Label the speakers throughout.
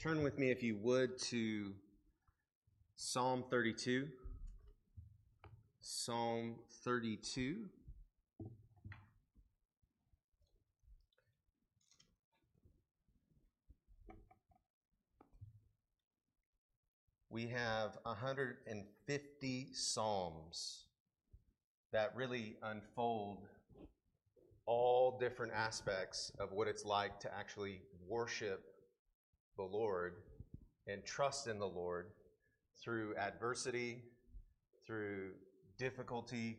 Speaker 1: Turn with me, if you would, to Psalm 32. Psalm 32. We have 150 Psalms that really unfold all different aspects of what it's like to actually worship the Lord and trust in the Lord through adversity, through difficulty,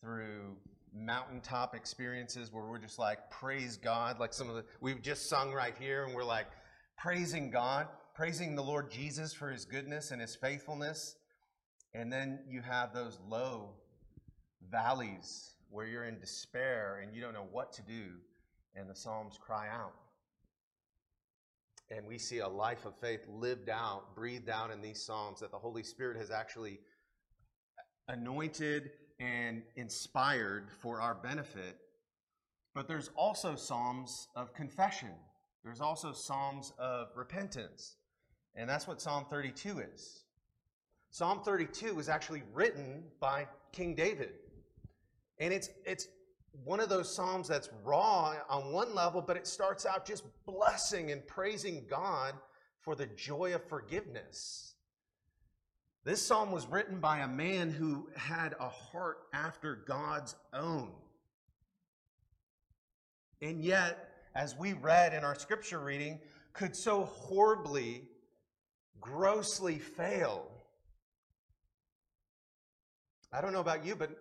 Speaker 1: through mountaintop experiences where we're just like, praise God, like some of the, we've just sung right here, and we're like, praising God, praising the Lord Jesus for his goodness and his faithfulness. And then you have those low valleys where you're in despair and you don't know what to do, and the Psalms cry out. And we see a life of faith lived out, breathed out in these Psalms that the Holy Spirit has actually anointed and inspired for our benefit. But there's also Psalms of confession, there's also Psalms of repentance. And that's what Psalm 32 is. Psalm 32 was actually written by King David. And it's, it's one of those Psalms that's raw on one level, but it starts out just blessing and praising God for the joy of forgiveness. This psalm was written by a man who had a heart after God's own. And yet, as we read in our scripture reading, could so horribly, grossly fail. I don't know about you, but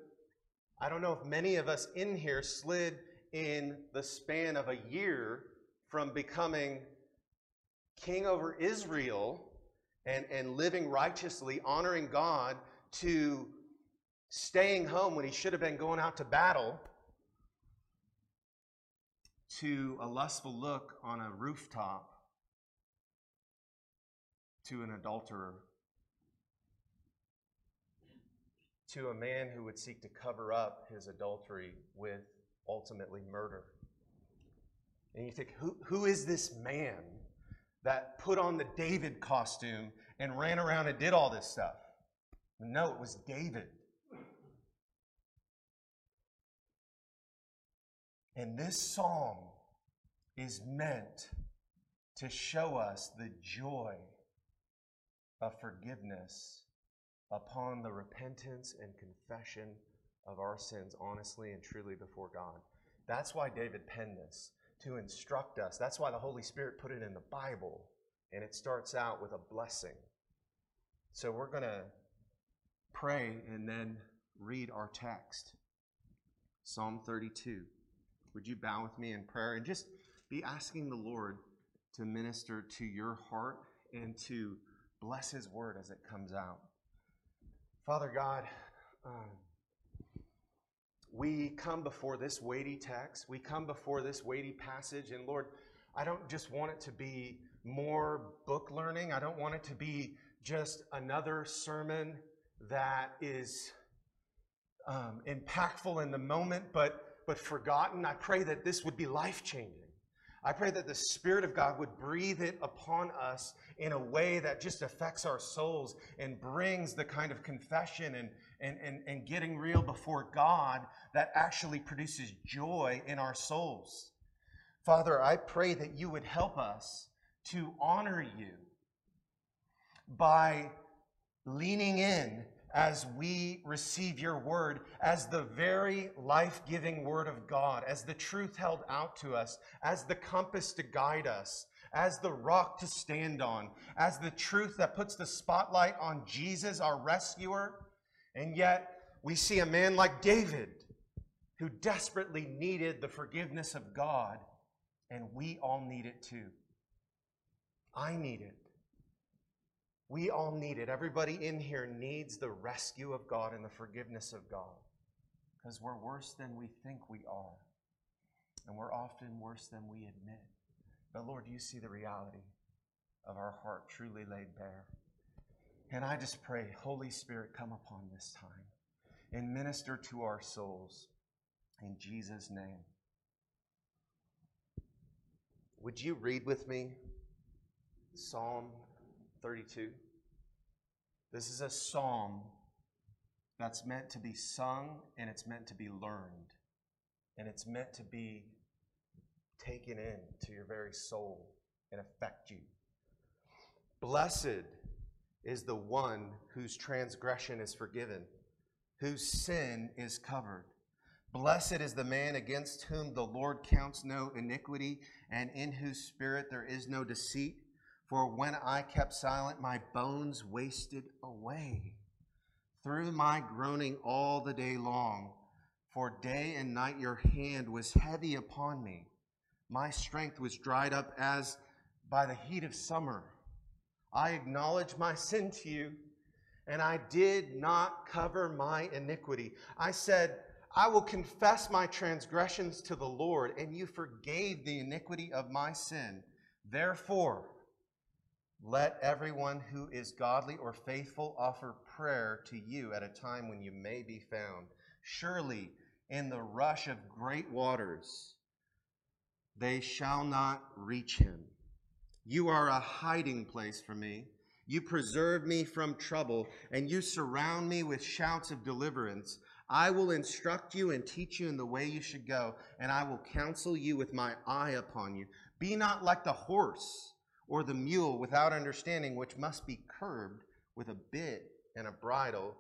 Speaker 1: I don't know if many of us in here slid in the span of a year from becoming king over Israel and, and living righteously, honoring God, to staying home when he should have been going out to battle, to a lustful look on a rooftop, to an adulterer to a man who would seek to cover up his adultery with ultimately murder. And you think, who, who is this man that put on the David costume and ran around and did all this stuff? No, it was David. And this psalm is meant to show us the joy of forgiveness upon the repentance and confession of our sins honestly and truly before God. That's why David penned this, to instruct us. That's why the Holy Spirit put it in the Bible, and it starts out with a blessing. So we're going to pray and then read our text Psalm 32. Would you bow with me in prayer and just be asking the Lord to minister to your heart and to bless His word as it comes out? Father God, um, we come before this weighty text. We come before this weighty passage. And Lord, I don't just want it to be more book learning. I don't want it to be just another sermon that is um, impactful in the moment, but, but forgotten. I pray that this would be life changing. I pray that the Spirit of God would breathe it upon us in a way that just affects our souls and brings the kind of confession and, and, and, and getting real before God that actually produces joy in our souls. Father, I pray that you would help us to honor you by leaning in as we receive your word as the very life giving word of God, as the truth held out to us, as the compass to guide us, as the rock to stand on, as the truth that puts the spotlight on Jesus, our rescuer. And yet, we see a man like David who desperately needed the forgiveness of God, and we all need it too. I need it. We all need it. Everybody in here needs the rescue of God and the forgiveness of God because we're worse than we think we are. And we're often worse than we admit. But Lord, you see the reality of our heart truly laid bare. And I just pray, Holy Spirit, come upon this time and minister to our souls in Jesus' name. Would you read with me Psalm 32. This is a psalm that's meant to be sung and it's meant to be learned. And it's meant to be taken in to your very soul and affect you. Blessed is the one whose transgression is forgiven, whose sin is covered. Blessed is the man against whom the Lord counts no iniquity, and in whose spirit there is no deceit. For when I kept silent, my bones wasted away through my groaning all the day long. For day and night your hand was heavy upon me. My strength was dried up as by the heat of summer. I acknowledge my sin to you, and I did not cover my iniquity. I said, I will confess my transgressions to the Lord, and you forgave the iniquity of my sin. Therefore, let everyone who is godly or faithful offer prayer to you at a time when you may be found. Surely, in the rush of great waters, they shall not reach him. You are a hiding place for me. You preserve me from trouble, and you surround me with shouts of deliverance. I will instruct you and teach you in the way you should go, and I will counsel you with my eye upon you. Be not like the horse or the mule without understanding, which must be curbed with a bit and a bridle,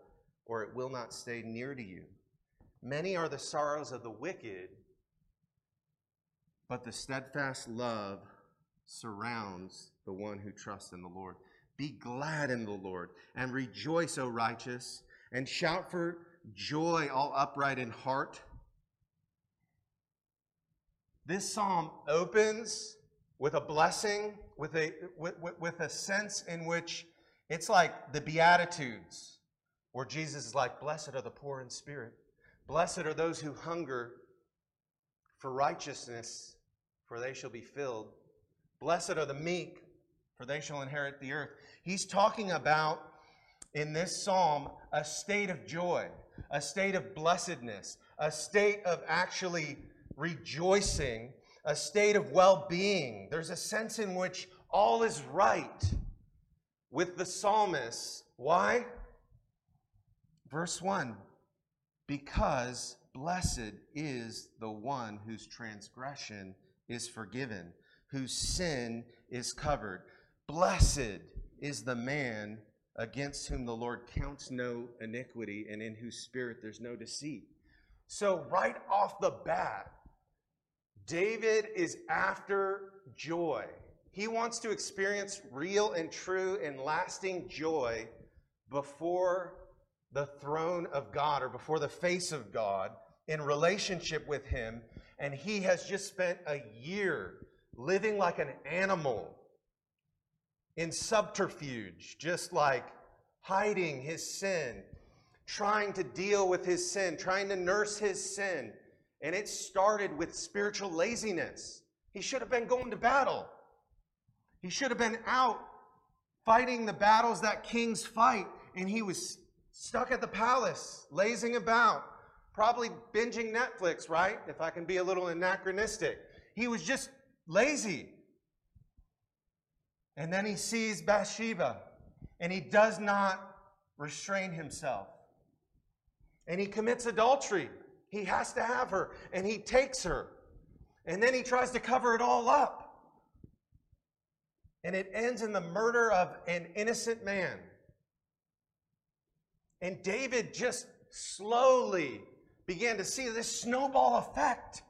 Speaker 1: or it will not stay near to you. Many are the sorrows of the wicked, but the steadfast love surrounds the one who trusts in the Lord. Be glad in the Lord and rejoice, O righteous, and shout for joy, all upright in heart. This psalm opens with a blessing, with a, with, with a sense in which it's like the Beatitudes, where Jesus is like, Blessed are the poor in spirit. Blessed are those who hunger for righteousness, for they shall be filled. Blessed are the meek, for they shall inherit the earth. He's talking about, in this psalm, a state of joy, a state of blessedness, a state of actually rejoicing, a state of well being. There's a sense in which all is right with the psalmist. Why? Verse 1 Because blessed is the one whose transgression is forgiven whose sin is covered. Blessed is the man against whom the Lord counts no iniquity and in whose spirit there's no deceit. So, right off the bat, David is after joy. He wants to experience real and true and lasting joy before the throne of God or before the face of God in relationship with Him. And he has just spent a year living like an animal in subterfuge, just like hiding his sin, trying to deal with his sin, trying to nurse his sin. And it started with spiritual laziness. He should have been going to battle. He should have been out fighting the battles that kings fight. And he was stuck at the palace, lazing about, probably binging Netflix, right? If I can be a little anachronistic. He was just lazy. And then he sees Bathsheba and he does not restrain himself. And he commits adultery. He has to have her and he takes her. And then he tries to cover it all up. And it ends in the murder of an innocent man. And David just slowly began to see this snowball effect.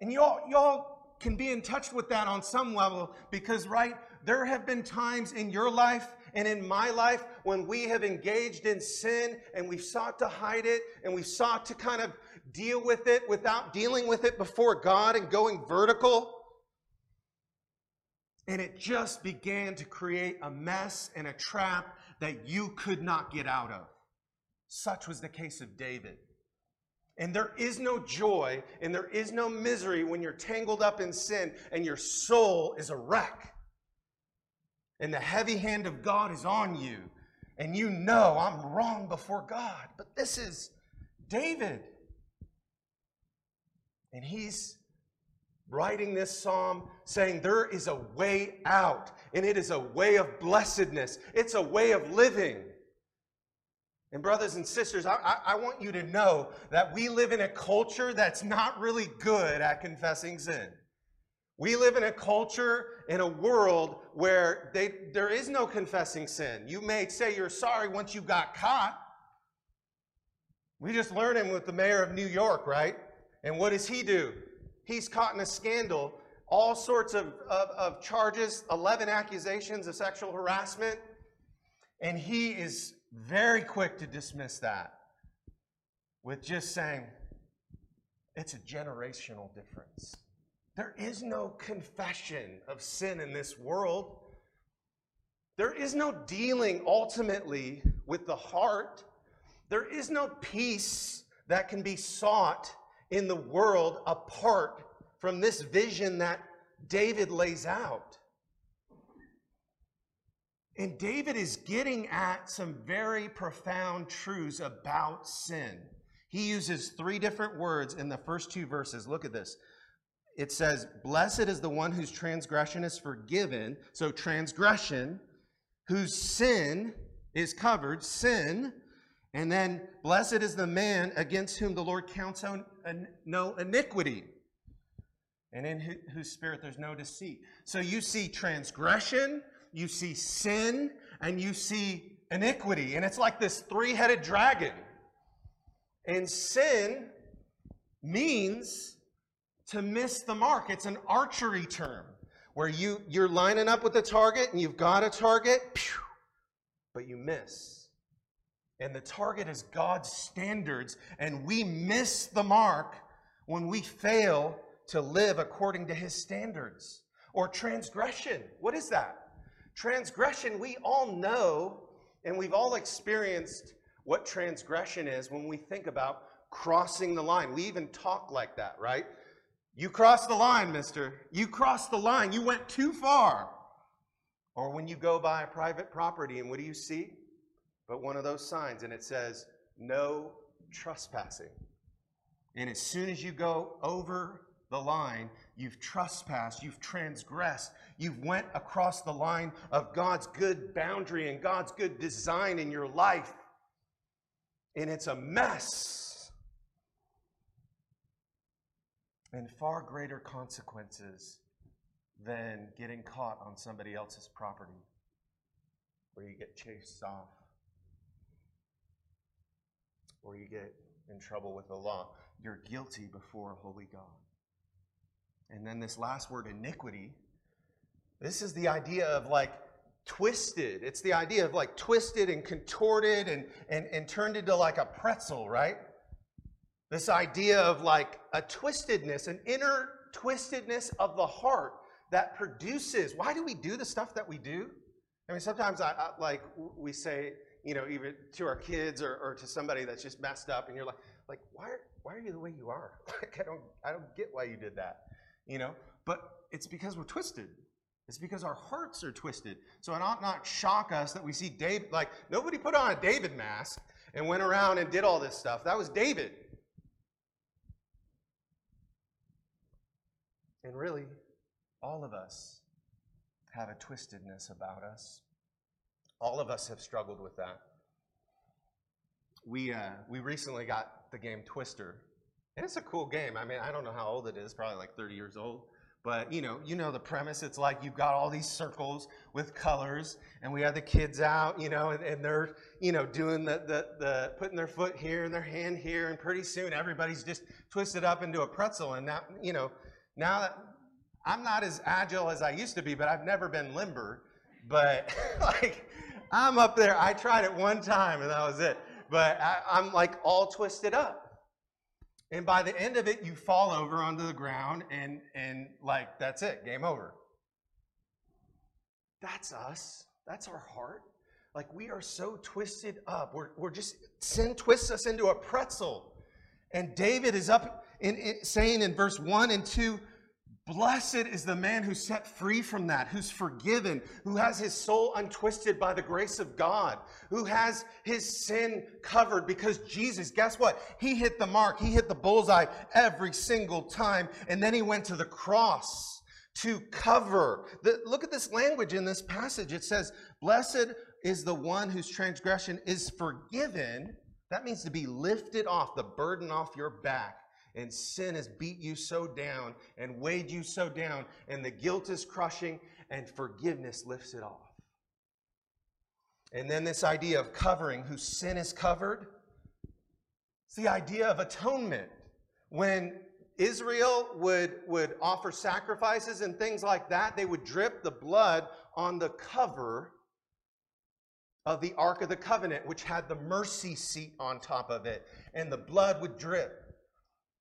Speaker 1: And y'all, y'all can be in touch with that on some level because, right, there have been times in your life and in my life when we have engaged in sin and we've sought to hide it and we've sought to kind of deal with it without dealing with it before God and going vertical. And it just began to create a mess and a trap that you could not get out of. Such was the case of David. And there is no joy and there is no misery when you're tangled up in sin and your soul is a wreck. And the heavy hand of God is on you. And you know I'm wrong before God. But this is David. And he's writing this psalm saying there is a way out, and it is a way of blessedness, it's a way of living. And, brothers and sisters, I, I, I, want you to know that we live in a culture that's not really good at confessing sin. We live in a culture, in a world where they, there is no confessing sin. You may say you're sorry once you got caught. We just learned him with the mayor of New York, right? And what does he do? He's caught in a scandal, all sorts of, of, of charges, 11 accusations of sexual harassment. And he is very quick to dismiss that with just saying it's a generational difference. There is no confession of sin in this world. There is no dealing ultimately with the heart. There is no peace that can be sought in the world apart from this vision that David lays out. And David is getting at some very profound truths about sin. He uses three different words in the first two verses. Look at this. It says, Blessed is the one whose transgression is forgiven. So, transgression, whose sin is covered, sin. And then, blessed is the man against whom the Lord counts no iniquity, and in whose spirit there's no deceit. So, you see transgression, you see sin, and you see iniquity. And it's like this three headed dragon. And sin means to miss the mark. It's an archery term where you, you're lining up with the target and you've got a target, pew, but you miss. And the target is God's standards, and we miss the mark when we fail to live according to his standards. Or transgression. What is that? Transgression, we all know and we've all experienced what transgression is when we think about crossing the line. We even talk like that, right? You crossed the line, mister. You crossed the line. You went too far. Or when you go by a private property and what do you see? But one of those signs and it says, no trespassing. And as soon as you go over the line, you've trespassed, you've transgressed, you've went across the line of God's good boundary and God's good design in your life. And it's a mess. And far greater consequences than getting caught on somebody else's property where you get chased off or you get in trouble with the law. You're guilty before a holy God. And then this last word, iniquity, this is the idea of like twisted. It's the idea of like twisted and contorted and, and, and turned into like a pretzel, right? This idea of like a twistedness, an inner twistedness of the heart that produces. Why do we do the stuff that we do? I mean, sometimes I, I like we say, you know, even to our kids or, or to somebody that's just messed up, and you're like, like, why, why are you the way you are? Like, I don't, I don't get why you did that you know? But it's because we're twisted. It's because our hearts are twisted. So it ought not shock us that we see David, like, nobody put on a David mask and went around and did all this stuff. That was David. And really, all of us have a twistedness about us. All of us have struggled with that. We, uh, we recently got the game Twister and it's a cool game. I mean, I don't know how old it is, probably like 30 years old. But you know, you know the premise. It's like you've got all these circles with colors, and we have the kids out, you know, and, and they're, you know, doing the, the the putting their foot here and their hand here, and pretty soon everybody's just twisted up into a pretzel. And now, you know, now that I'm not as agile as I used to be, but I've never been limber. But like, I'm up there. I tried it one time, and that was it. But I, I'm like all twisted up. And by the end of it, you fall over onto the ground and, and like, that's it, game over. That's us. That's our heart. Like, we are so twisted up. We're, we're just, sin twists us into a pretzel. And David is up in, in, saying in verse 1 and 2, Blessed is the man who's set free from that, who's forgiven, who has his soul untwisted by the grace of God, who has his sin covered because Jesus, guess what? He hit the mark, he hit the bullseye every single time, and then he went to the cross to cover. The, look at this language in this passage. It says, Blessed is the one whose transgression is forgiven. That means to be lifted off, the burden off your back and sin has beat you so down and weighed you so down, and the guilt is crushing, and forgiveness lifts it off. And then this idea of covering, whose sin is covered. It's the idea of atonement. When Israel would, would offer sacrifices and things like that, they would drip the blood on the cover of the Ark of the Covenant, which had the mercy seat on top of it, and the blood would drip.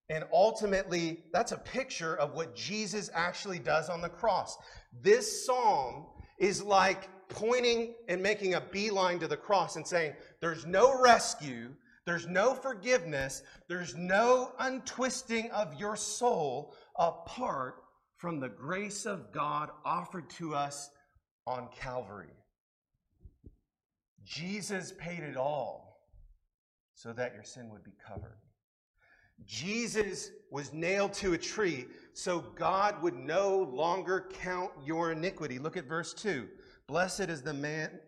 Speaker 1: And ultimately, that's a picture of what Jesus actually does on the cross. This psalm is like pointing and making a beeline to the cross and saying, There's no rescue, there's no forgiveness, there's no untwisting of your soul apart from the grace of God offered to us on Calvary. Jesus paid it all so that your sin would be covered. Jesus was nailed to a tree so God would no longer count your iniquity. Look at verse 2. Blessed is the man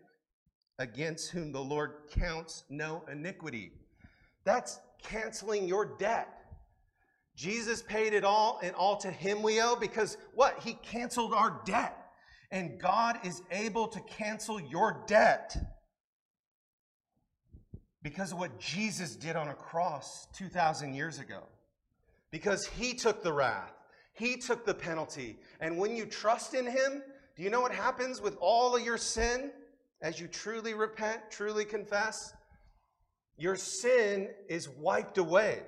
Speaker 1: against whom the Lord counts no iniquity. That's canceling your debt. Jesus paid it all, and all to him we owe because what? He canceled our debt. And God is able to cancel your debt because of what Jesus did on a cross 2,000 years ago. Because he took the wrath, he took the penalty. And when you trust in him, do you know what happens with all of your sin as you truly repent, truly confess? Your sin is wiped away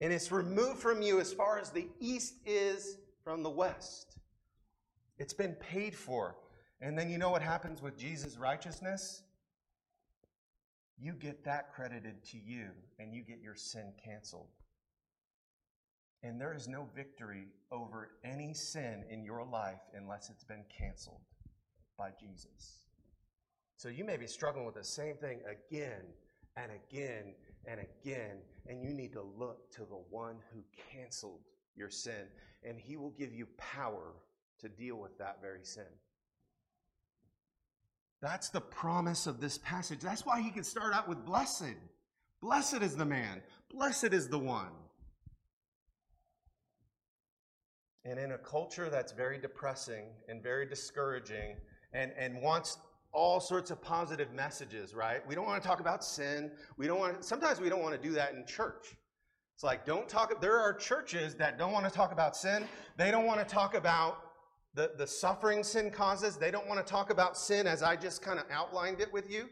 Speaker 1: and it's removed from you as far as the east is from the west. It's been paid for. And then you know what happens with Jesus' righteousness? You get that credited to you and you get your sin canceled. And there is no victory over any sin in your life unless it's been canceled by Jesus. So you may be struggling with the same thing again and again and again, and you need to look to the one who canceled your sin, and he will give you power to deal with that very sin. That's the promise of this passage. That's why he can start out with blessed. Blessed is the man, blessed is the one. And in a culture that's very depressing and very discouraging and, and wants all sorts of positive messages, right? We don't want to talk about sin. We don't want to, sometimes we don't want to do that in church. It's like, don't talk, there are churches that don't want to talk about sin. They don't want to talk about the, the suffering sin causes. They don't want to talk about sin as I just kind of outlined it with you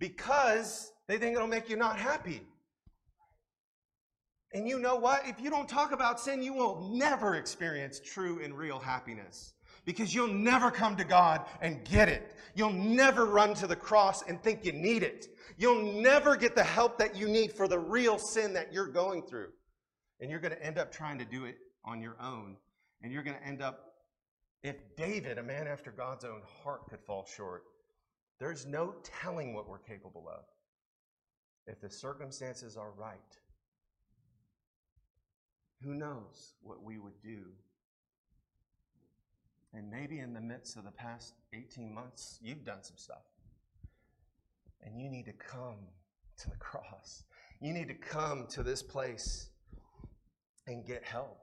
Speaker 1: because they think it'll make you not happy. And you know what? If you don't talk about sin, you will never experience true and real happiness because you'll never come to God and get it. You'll never run to the cross and think you need it. You'll never get the help that you need for the real sin that you're going through. And you're going to end up trying to do it on your own. And you're going to end up if David, a man after God's own heart, could fall short, there's no telling what we're capable of if the circumstances are right. Who knows what we would do? And maybe in the midst of the past 18 months, you've done some stuff. And you need to come to the cross. You need to come to this place and get help.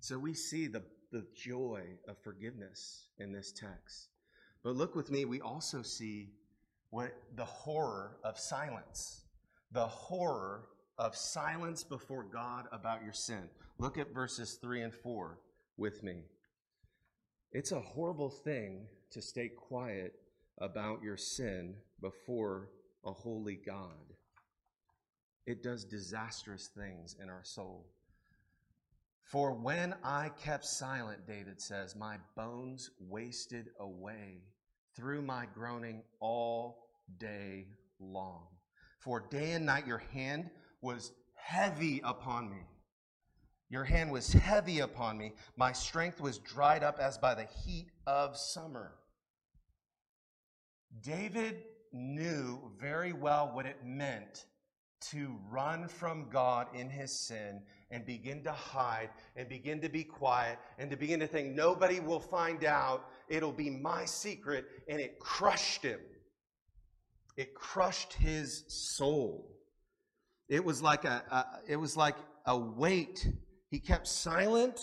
Speaker 1: So we see the the joy of forgiveness in this text. But look with me, we also see what the horror of silence. The horror of silence before God about your sin. Look at verses 3 and 4 with me. It's a horrible thing to stay quiet about your sin before a holy God. It does disastrous things in our soul. For when I kept silent, David says, my bones wasted away through my groaning all day long. For day and night your hand was heavy upon me. Your hand was heavy upon me. My strength was dried up as by the heat of summer. David knew very well what it meant to run from God in his sin and begin to hide and begin to be quiet and to begin to think nobody will find out. It'll be my secret. And it crushed him. It crushed his soul. It was like a, a it was like a weight. He kept silent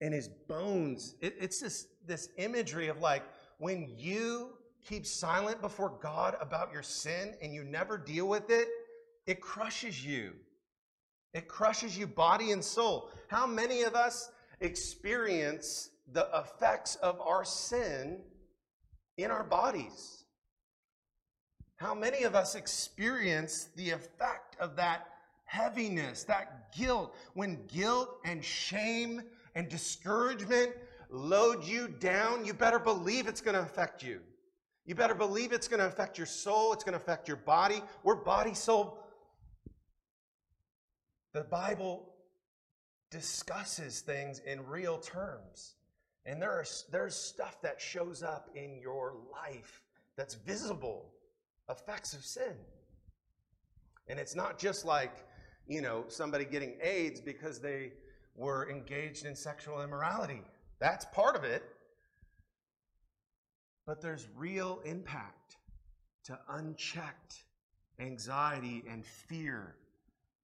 Speaker 1: and his bones. It, it's this, this imagery of like when you keep silent before God about your sin and you never deal with it, it crushes you. It crushes you body and soul. How many of us experience the effects of our sin in our bodies? How many of us experience the effect of that heaviness, that guilt, when guilt and shame and discouragement load you down, you better believe it's going to affect you. You better believe it's going to affect your soul, it's going to affect your body. We're body, soul. The Bible discusses things in real terms. And there are, there's stuff that shows up in your life that's visible, effects of sin. And it's not just like, you know, somebody getting AIDS because they were engaged in sexual immorality. That's part of it. But there's real impact to unchecked anxiety and fear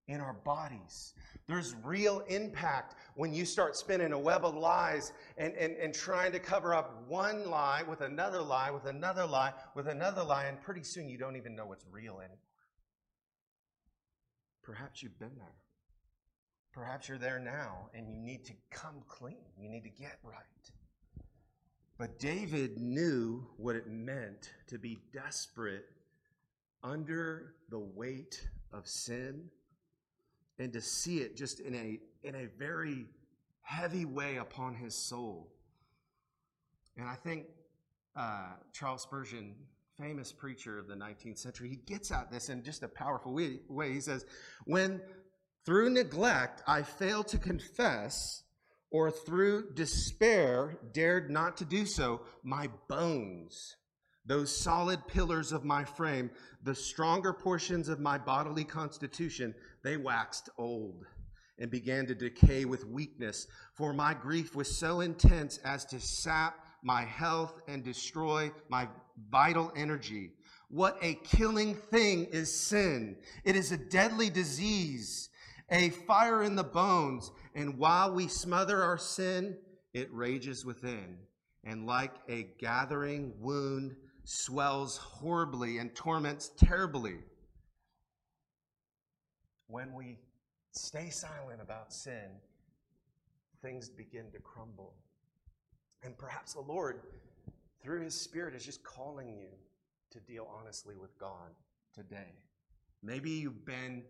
Speaker 1: in our bodies. There's real impact when you start spinning a web of lies and, and, and trying to cover up one lie with another lie, with another lie, with another lie, and pretty soon you don't even know what's real anymore. Perhaps you've been there. Perhaps you're there now and you need to come clean. You need to get right. But David knew what it meant to be desperate under the weight of sin and to see it just in a, in a very heavy way upon his soul. And I think uh, Charles Spurgeon, famous preacher of the 19th century, he gets at this in just a powerful way. He says, When through neglect I fail to confess, or through despair dared not to do so, my bones, those solid pillars of my frame, the stronger portions of my bodily constitution, they waxed old and began to decay with weakness. For my grief was so intense as to sap my health and destroy my vital energy. What a killing thing is sin! It is a deadly disease, a fire in the bones. And while we smother our sin, it rages within. And like a gathering wound, swells horribly and torments terribly. When we stay silent about sin, things begin to crumble. And perhaps the Lord, through His Spirit, is just calling you to deal honestly with God today. Maybe you've been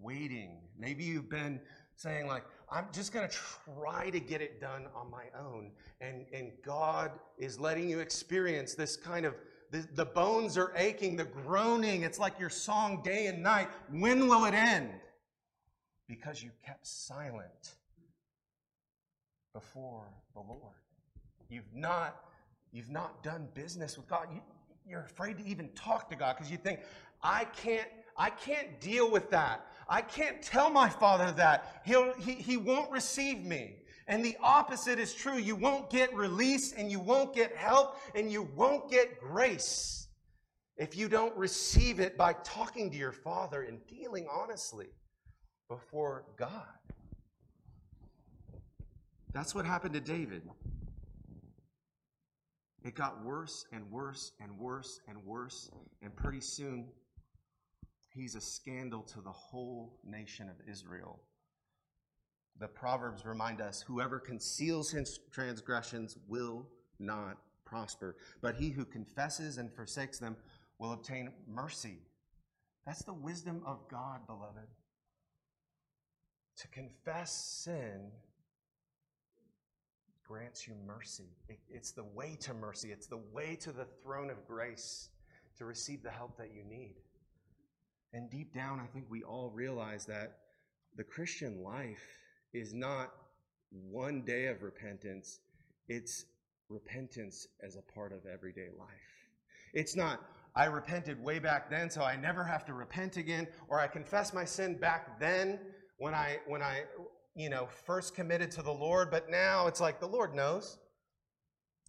Speaker 1: waiting. Maybe you've been saying, like, I'm just going to try to get it done on my own. And, and God is letting you experience this kind of the, the bones are aching, the groaning. It's like your song day and night. When will it end? Because you kept silent before the Lord. You've not, you've not done business with God. You, you're afraid to even talk to God because you think, I can't, I can't deal with that. I can't tell my father that. He'll, he, he won't receive me. And the opposite is true. You won't get release and you won't get help and you won't get grace if you don't receive it by talking to your Father and dealing honestly before God. That's what happened to David. It got worse and worse and worse and worse, and pretty soon he's a scandal to the whole nation of Israel the Proverbs remind us whoever conceals his transgressions will not prosper, but he who confesses and forsakes them will obtain mercy. That's the wisdom of God, beloved. To confess sin grants you mercy. It, it's the way to mercy, it's the way to the throne of grace to receive the help that you need. And deep down, I think we all realize that the Christian life is not one day of repentance, it's repentance as a part of everyday life. It's not, I repented way back then, so I never have to repent again, or I confess my sin back then when I, when I, you know, first committed to the Lord, but now it's like the Lord knows.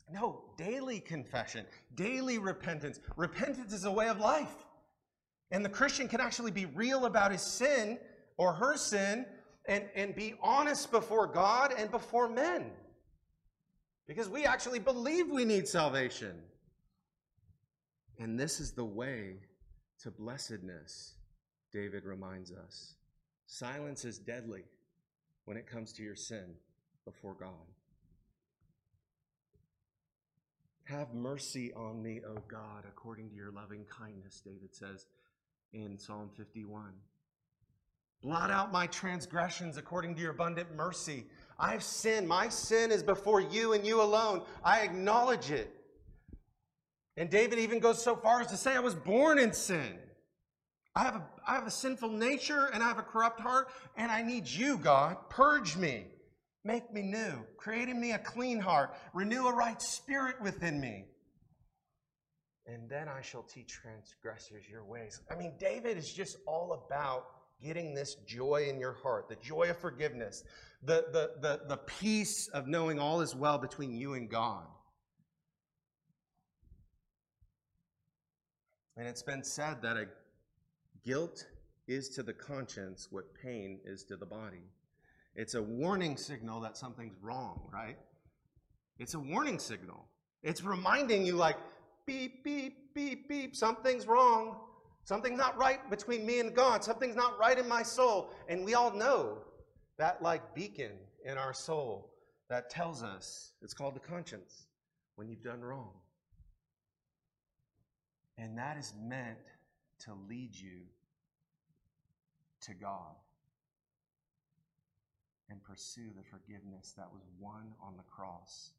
Speaker 1: No, daily confession, daily repentance. Repentance is a way of life. And the Christian can actually be real about his sin or her sin and, and be honest before God and before men. Because we actually believe we need salvation. And this is the way to blessedness, David reminds us. Silence is deadly when it comes to your sin before God. Have mercy on me, O God, according to your loving kindness, David says in Psalm 51. Blot out my transgressions according to your abundant mercy. I've sinned. My sin is before you and you alone. I acknowledge it. And David even goes so far as to say, I was born in sin. I have, a, I have a sinful nature and I have a corrupt heart, and I need you, God. Purge me. Make me new. Create in me a clean heart. Renew a right spirit within me. And then I shall teach transgressors your ways. I mean, David is just all about getting this joy in your heart, the joy of forgiveness, the, the, the, the peace of knowing all is well between you and God. And it's been said that a guilt is to the conscience what pain is to the body. It's a warning signal that something's wrong, right? It's a warning signal. It's reminding you, like, beep, beep, beep, beep, something's wrong. Something's not right between me and God. Something's not right in my soul. And we all know that, like beacon in our soul that tells us it's called the conscience when you've done wrong. And that is meant to lead you to God and pursue the forgiveness that was won on the cross.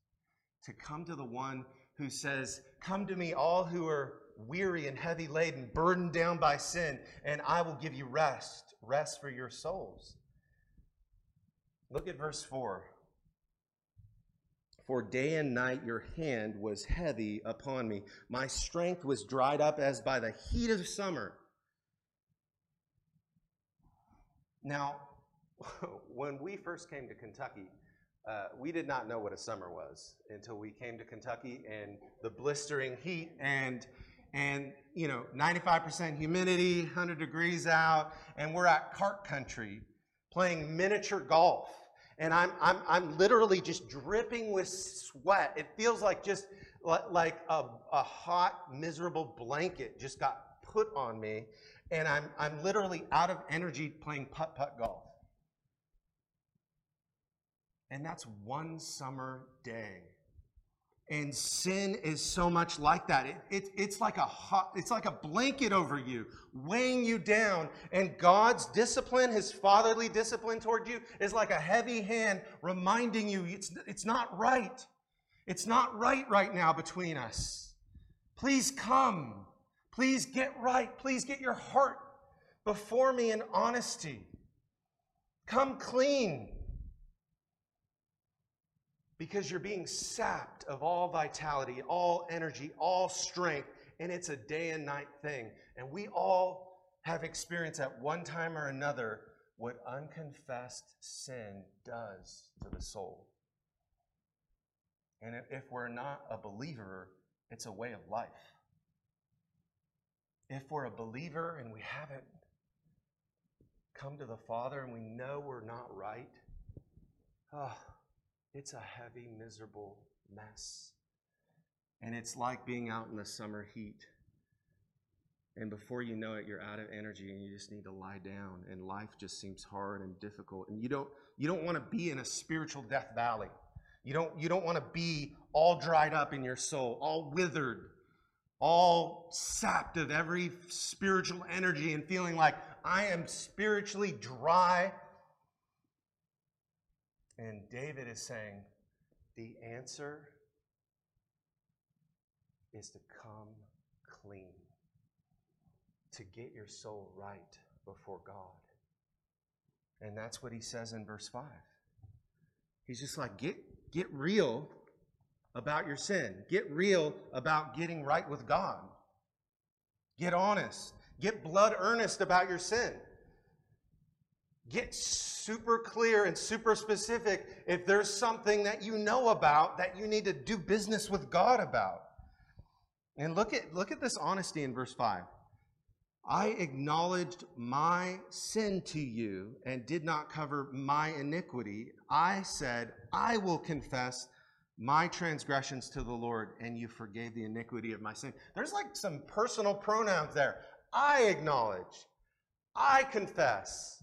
Speaker 1: To come to the one who says, Come to me, all who are weary and heavy laden, burdened down by sin, and I will give you rest, rest for your souls. Look at verse 4. For day and night your hand was heavy upon me. My strength was dried up as by the heat of summer. Now, when we first came to Kentucky, uh, we did not know what a summer was until we came to Kentucky and the blistering heat and and you know 95% humidity, 100 degrees out, and we're at cart country playing miniature golf and I'm, I'm, I'm literally just dripping with sweat. It feels like just like a, a hot, miserable blanket just got put on me, and I'm, I'm literally out of energy playing putt putt golf. And that's one summer day. And sin is so much like that. It, it, it's like a hot, it's like a blanket over you, weighing you down. And God's discipline, his fatherly discipline toward you, is like a heavy hand reminding you it's, it's not right. It's not right right now between us. Please come. Please get right. Please get your heart before me in honesty. Come clean because you're being sapped of all vitality, all energy, all strength, and it's a day and night thing. And we all have experienced at one time or another what unconfessed sin does to the soul. And if we're not a believer, it's a way of life. If we're a believer and we haven't come to the Father and we know we're not right, oh, it's a heavy, miserable mess. And it's like being out in the summer heat. And before you know it, you're out of energy and you just need to lie down. And life just seems hard and difficult. And you don't, you don't want to be in a spiritual death valley. You don't, you don't want to be all dried up in your soul, all withered, all sapped of every spiritual energy and feeling like I am spiritually dry and David is saying, the answer is to come clean, to get your soul right before God. And that's what he says in verse 5. He's just like, get, get real about your sin. Get real about getting right with God. Get honest. Get blood earnest about your sin. Get super clear and super specific if there's something that you know about that you need to do business with God about. And look at, look at this honesty in verse 5. I acknowledged my sin to you and did not cover my iniquity. I said, I will confess my transgressions to the Lord, and you forgave the iniquity of my sin. There's like some personal pronouns there. I acknowledge, I confess,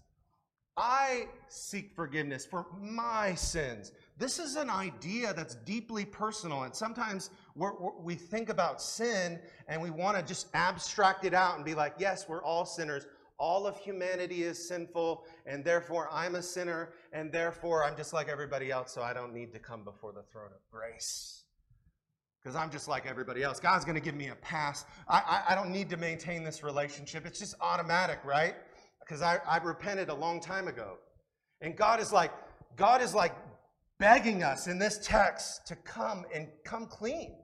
Speaker 1: I seek forgiveness for my sins. This is an idea that's deeply personal, and sometimes we're, we're, we think about sin and we want to just abstract it out and be like, yes, we're all sinners. All of humanity is sinful, and therefore I'm a sinner, and therefore I'm just like everybody else, so I don't need to come before the throne of grace. Because I'm just like everybody else. God's going to give me a pass. I, I, I, don't need to maintain this relationship. It's just automatic, right? Because I, I repented a long time ago. And God is like, God is like begging us in this text to come and come clean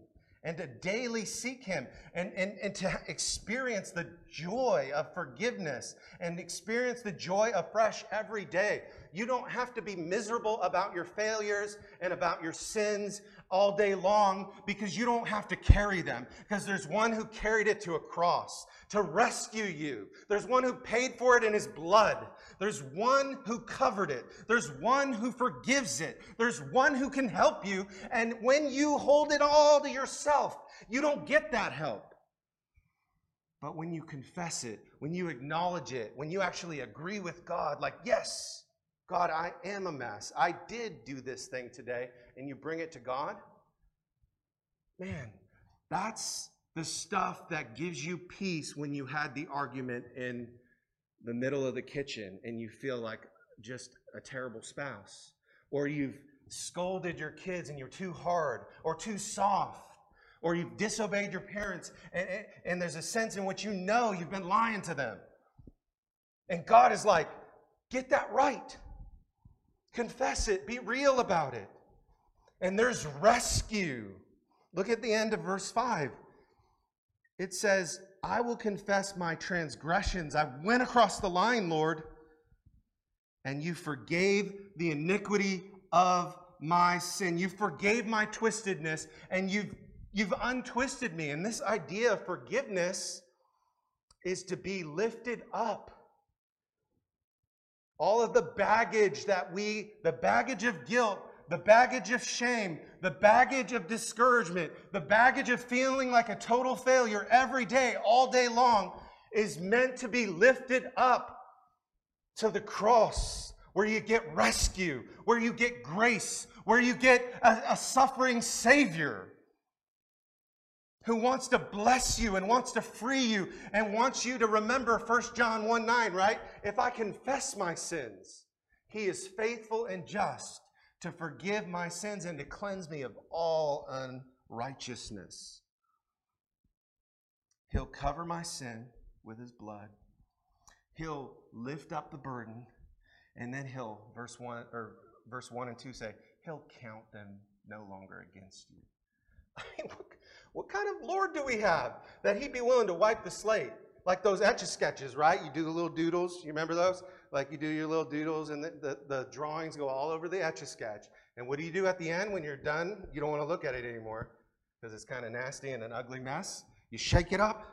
Speaker 1: and to daily seek Him and, and, and to experience the joy of forgiveness and experience the joy afresh every day. You don't have to be miserable about your failures and about your sins all day long because you don't have to carry them because there's one who carried it to a cross to rescue you. There's one who paid for it in his blood. There's one who covered it. There's one who forgives it. There's one who can help you. And when you hold it all to yourself, you don't get that help. But when you confess it, when you acknowledge it, when you actually agree with God, like, yes, God, I am a mess. I did do this thing today, and you bring it to God. Man, that's the stuff that gives you peace when you had the argument in the middle of the kitchen and you feel like just a terrible spouse. Or you've scolded your kids and you're too hard or too soft. Or you've disobeyed your parents and, and, there's a sense in which you know you've been lying to them. And God is like, get that right. Confess it, be real about it. And there's rescue. Look at the end of verse 5. It says, I will confess my transgressions. I went across the line, Lord, and you forgave the iniquity of my sin. You forgave my twistedness, and you've, you've untwisted me. And this idea of forgiveness is to be lifted up all of the baggage that we, the baggage of guilt, the baggage of shame, the baggage of discouragement, the baggage of feeling like a total failure every day, all day long, is meant to be lifted up to the cross where you get rescue, where you get grace, where you get a, a suffering Savior who wants to bless you and wants to free you and wants you to remember 1 John 1 9, right? If I confess my sins, he is faithful and just to forgive my sins and to cleanse me of all unrighteousness. He'll cover my sin with his blood. He'll lift up the burden, and then he'll, verse 1 or verse 1 and 2 say, he'll count them no longer against you. I mean, what, what kind of Lord do we have that he'd be willing to wipe the slate? Like those etch a sketches, right? You do the little doodles. You remember those? Like you do your little doodles, and the, the, the drawings go all over the etch a sketch. And what do you do at the end when you're done? You don't want to look at it anymore because it's kind of nasty and an ugly mess. You shake it up,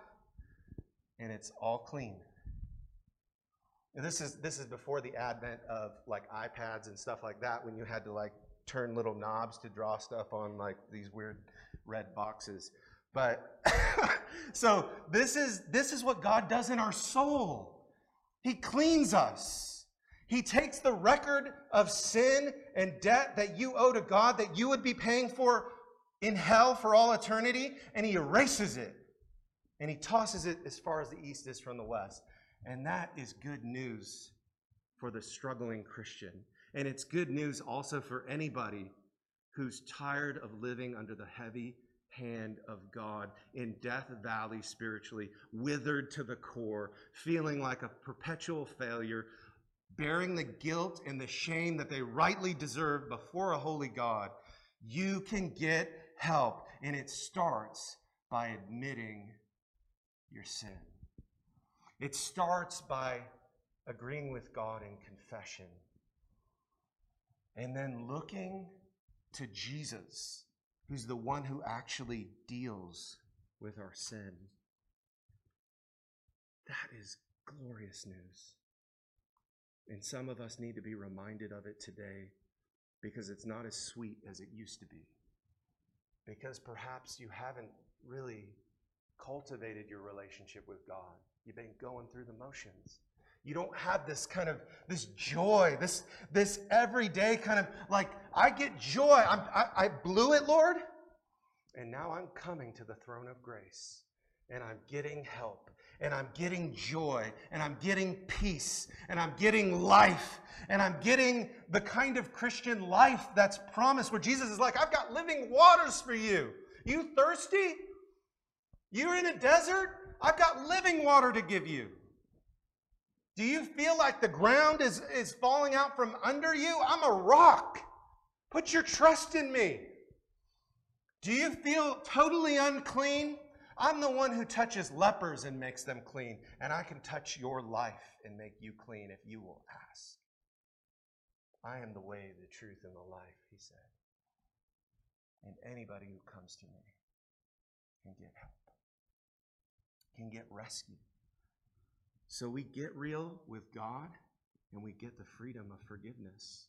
Speaker 1: and it's all clean. And this is this is before the advent of like iPads and stuff like that, when you had to like turn little knobs to draw stuff on like these weird red boxes. But so this is this is what God does in our soul. He cleans us. He takes the record of sin and debt that you owe to God that you would be paying for in hell for all eternity and he erases it. And he tosses it as far as the east is from the west. And that is good news for the struggling Christian. And it's good news also for anybody who's tired of living under the heavy hand of God in Death Valley spiritually, withered to the core, feeling like a perpetual failure, bearing the guilt and the shame that they rightly deserve before a holy God, you can get help. And it starts by admitting your sin. It starts by agreeing with God in confession and then looking to Jesus, who's the one who actually deals with our sin. That is glorious news. And some of us need to be reminded of it today because it's not as sweet as it used to be. Because perhaps you haven't really cultivated your relationship with God. You've been going through the motions. You don't have this kind of this joy, this this everyday kind of like I get joy. I'm, I, I blew it, Lord, and now I'm coming to the throne of grace, and I'm getting help, and I'm getting joy, and I'm getting peace, and I'm getting life, and I'm getting the kind of Christian life that's promised where Jesus is like, I've got living waters for you. You thirsty? You're in a desert? I've got living water to give you. Do you feel like the ground is, is falling out from under you? I'm a rock. Put your trust in me. Do you feel totally unclean? I'm the one who touches lepers and makes them clean, and I can touch your life and make you clean if you will ask. I am the way, the truth, and the life, he said. And anybody who comes to me can get help, can get rescue. So we get real with God and we get the freedom of forgiveness.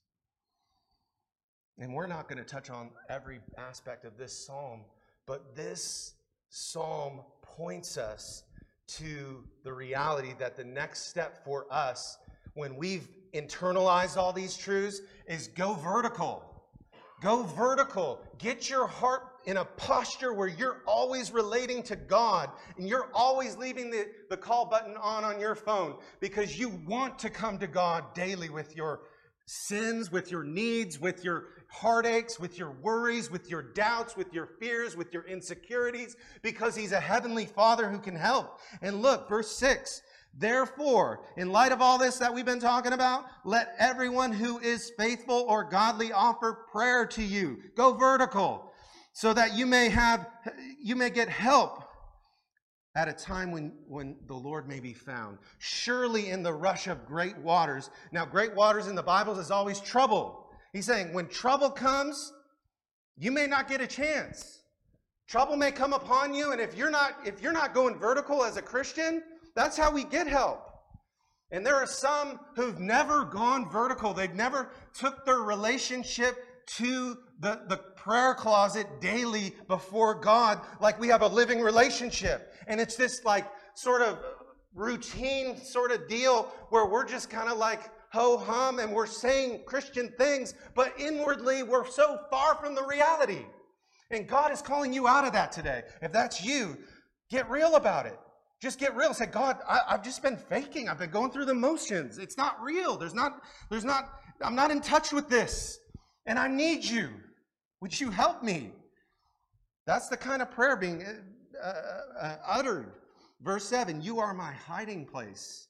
Speaker 1: And we're not going to touch on every aspect of this psalm, but this psalm points us to the reality that the next step for us when we've internalized all these truths is go vertical. Go vertical. Get your heart in a posture where you're always relating to God and you're always leaving the, the call button on on your phone because you want to come to God daily with your sins, with your needs, with your heartaches, with your worries, with your doubts, with your fears, with your insecurities, because He's a heavenly Father who can help. And look, verse 6 Therefore, in light of all this that we've been talking about, let everyone who is faithful or godly offer prayer to you. Go vertical so that you may have you may get help at a time when, when the Lord may be found. Surely in the rush of great waters. Now, great waters in the Bible is always trouble. He's saying when trouble comes, you may not get a chance. Trouble may come upon you, and if you're not if you're not going vertical as a Christian, that's how we get help. And there are some who've never gone vertical. They've never took their relationship to the, the prayer closet daily before God like we have a living relationship. And it's this like sort of routine sort of deal where we're just kind of like ho hum and we're saying Christian things, but inwardly we're so far from the reality. And God is calling you out of that today. If that's you, get real about it. Just get real. Say, God, I, have just been faking. I've been going through the motions. It's not real. There's not, there's not, I'm not in touch with this. And I need you. Would you help me? That's the kind of prayer being uh, uh, uh uttered. Verse 7 You are my hiding place.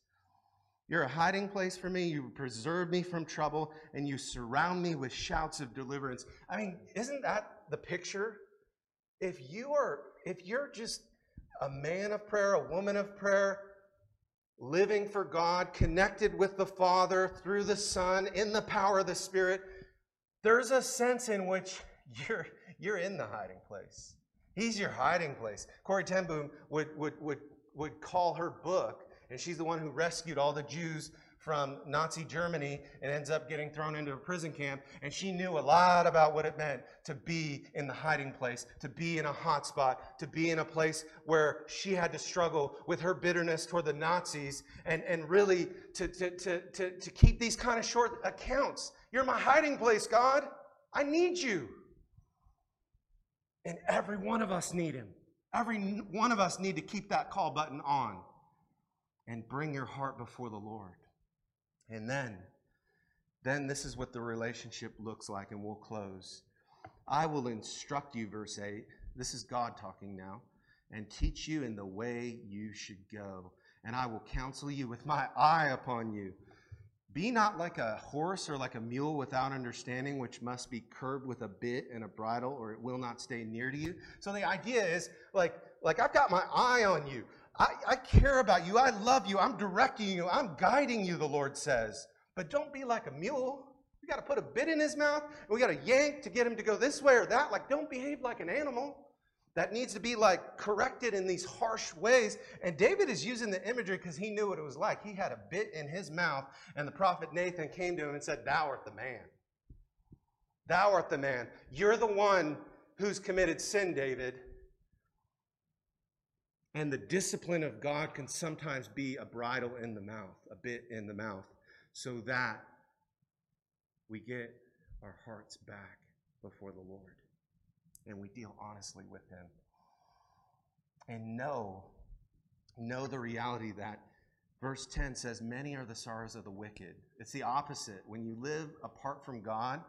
Speaker 1: You're a hiding place for me. You preserve me from trouble, and you surround me with shouts of deliverance. I mean, isn't that the picture? If you are, if you're just a man of prayer, a woman of prayer, living for God, connected with the Father through the Son, in the power of the Spirit, there's a sense in which you're, you're in the hiding place. He's your hiding place. Corrie ten Boom would, would, would, would call her book, and she's the one who rescued all the Jews from Nazi Germany and ends up getting thrown into a prison camp. And she knew a lot about what it meant to be in the hiding place, to be in a hot spot, to be in a place where she had to struggle with her bitterness toward the Nazis and, and really to, to, to, to, to keep these kind of short accounts. You're my hiding place, God. I need you. And every one of us need him. Every one of us need to keep that call button on and bring your heart before the Lord. And then, then this is what the relationship looks like, and we'll close. I will instruct you, verse 8. This is God talking now, and teach you in the way you should go. And I will counsel you with my eye upon you. Be not like a horse or like a mule without understanding, which must be curbed with a bit and a bridle, or it will not stay near to you. So the idea is like, like I've got my eye on you. I, I care about you. I love you. I'm directing you. I'm guiding you, the Lord says. But don't be like a mule. We got to put a bit in his mouth, and we got to yank to get him to go this way or that. Like, don't behave like an animal that needs to be like corrected in these harsh ways. And David is using the imagery because he knew what it was like. He had a bit in his mouth, and the prophet Nathan came to him and said, Thou art the man. Thou art the man. You're the one who's committed sin, David. And the discipline of God can sometimes be a bridle in the mouth, a bit in the mouth, so that we get our hearts back before the Lord and we deal honestly with Him. And know, know the reality that verse 10 says, Many are the sorrows of the wicked. It's the opposite. When you live apart from God,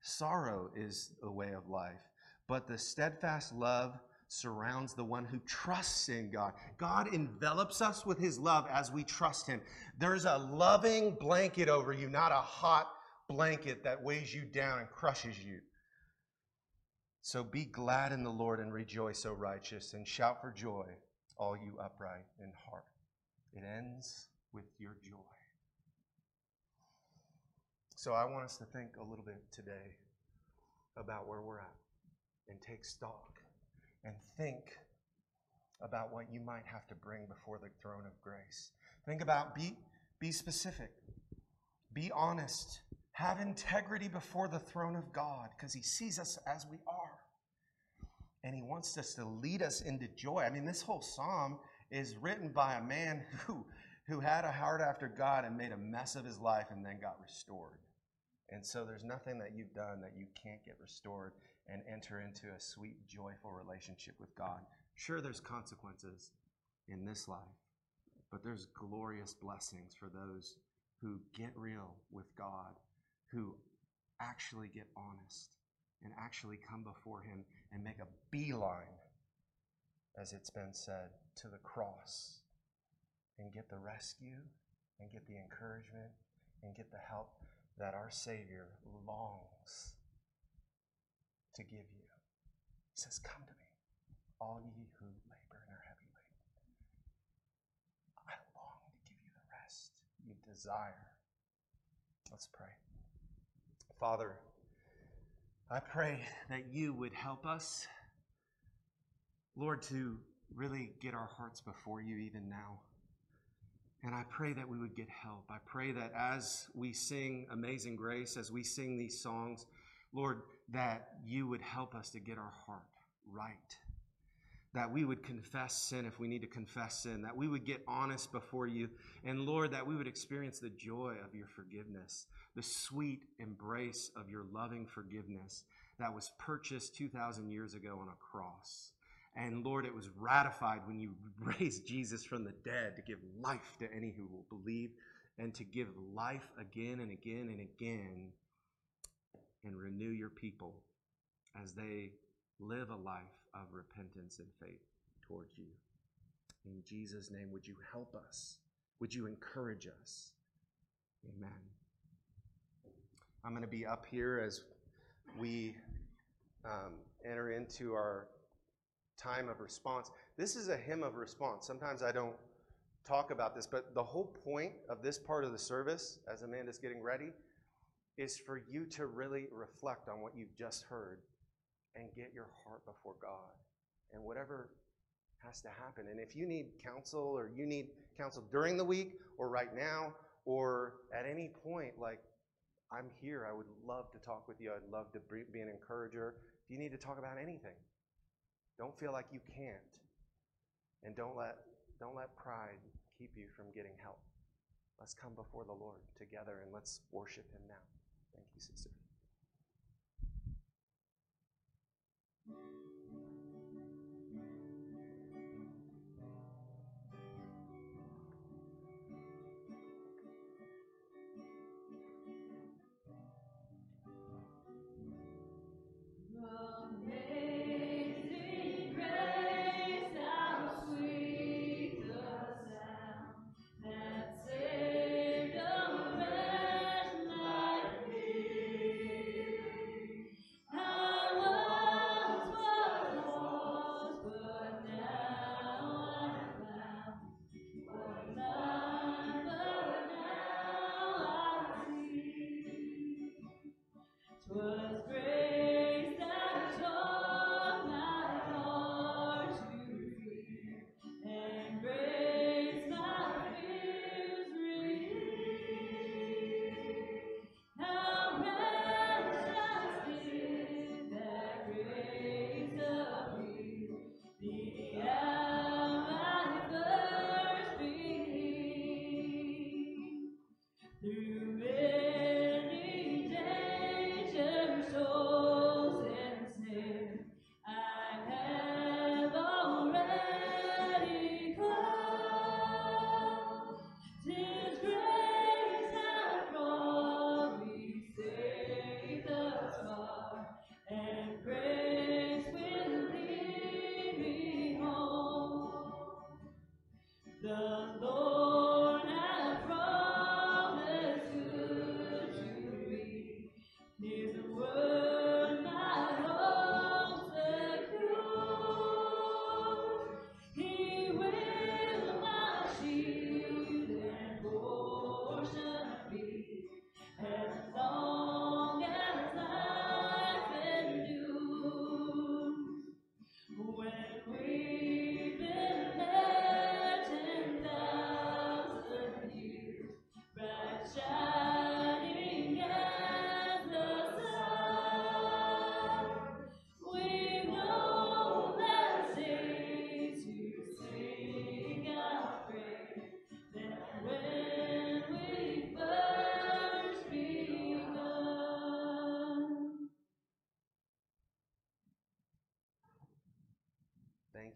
Speaker 1: sorrow is the way of life. But the steadfast love surrounds the one who trusts in God. God envelops us with his love as we trust him. There's a loving blanket over you, not a hot blanket that weighs you down and crushes you. So be glad in the Lord and rejoice, O righteous, and shout for joy, all you upright in heart. It ends with your joy. So I want us to think a little bit today about where we're at and take stock and think about what you might have to bring before the throne of grace. Think about be be specific. Be honest. Have integrity before the throne of God because he sees us as we are. And he wants us to lead us into joy. I mean, this whole psalm is written by a man who, who had a heart after God and made a mess of his life and then got restored. And so there's nothing that you've done that you can't get restored and enter into a sweet, joyful relationship with God. Sure, there's consequences in this life, but there's glorious blessings for those who get real with God, who actually get honest and actually come before Him and make a beeline, as it's been said, to the cross and get the rescue and get the encouragement and get the help that our Savior longs to give you. He says, Come to me, all ye who labor and are heavy laden. I long to give you the rest you desire. Let's pray. Father, I pray that you would help us, Lord, to really get our hearts before you even now. And I pray that we would get help. I pray that as we sing Amazing Grace, as we sing these songs, Lord, that you would help us to get our heart right. That we would confess sin if we need to confess sin. That we would get honest before you. And Lord, that we would experience the joy of your forgiveness, the sweet embrace of your loving forgiveness that was purchased 2,000 years ago on a cross. And Lord, it was ratified when you raised Jesus from the dead to give life to any who will believe and to give life again and again and again and renew your people as they live a life of repentance and faith towards you. In Jesus' name, would you help us? Would you encourage us? Amen. I'm going to be up here as we um, enter into our time of response. This is a hymn of response. Sometimes I don't talk about this, but the whole point of this part of the service, as Amanda's getting ready, is for you to really reflect on what you've just heard and get your heart before God. And whatever has to happen. And if you need counsel or you need counsel during the week or right now or at any point, like, I'm here. I would love to talk with you. I'd love to be an encourager. If you need to talk about anything, don't feel like you can't. And don't let, don't let pride keep you from getting help. Let's come before the Lord together and let's worship Him now. Thank you, sister.
Speaker 2: Wow.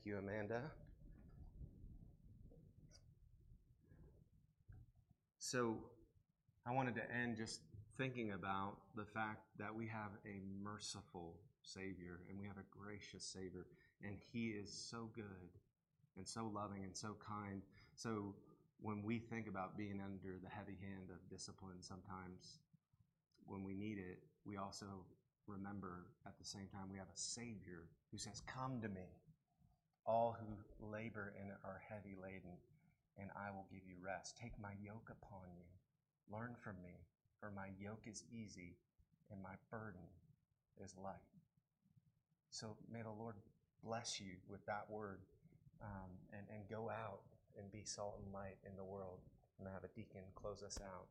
Speaker 1: Thank you, Amanda. So, I wanted to end just thinking about the fact that we have a merciful Savior and we have a gracious Savior, and He is so good and so loving and so kind. So, when we think about being under the heavy hand of discipline, sometimes when we need it, we also remember at the same time we have a Savior who says, Come to me, all who labor and are heavy laden, and I will give you rest. Take my yoke upon you. Learn from me, for my yoke is easy and my burden is light. So may the Lord bless you with that word um, and, and go out and be salt and light in the world. And I have a deacon close us out.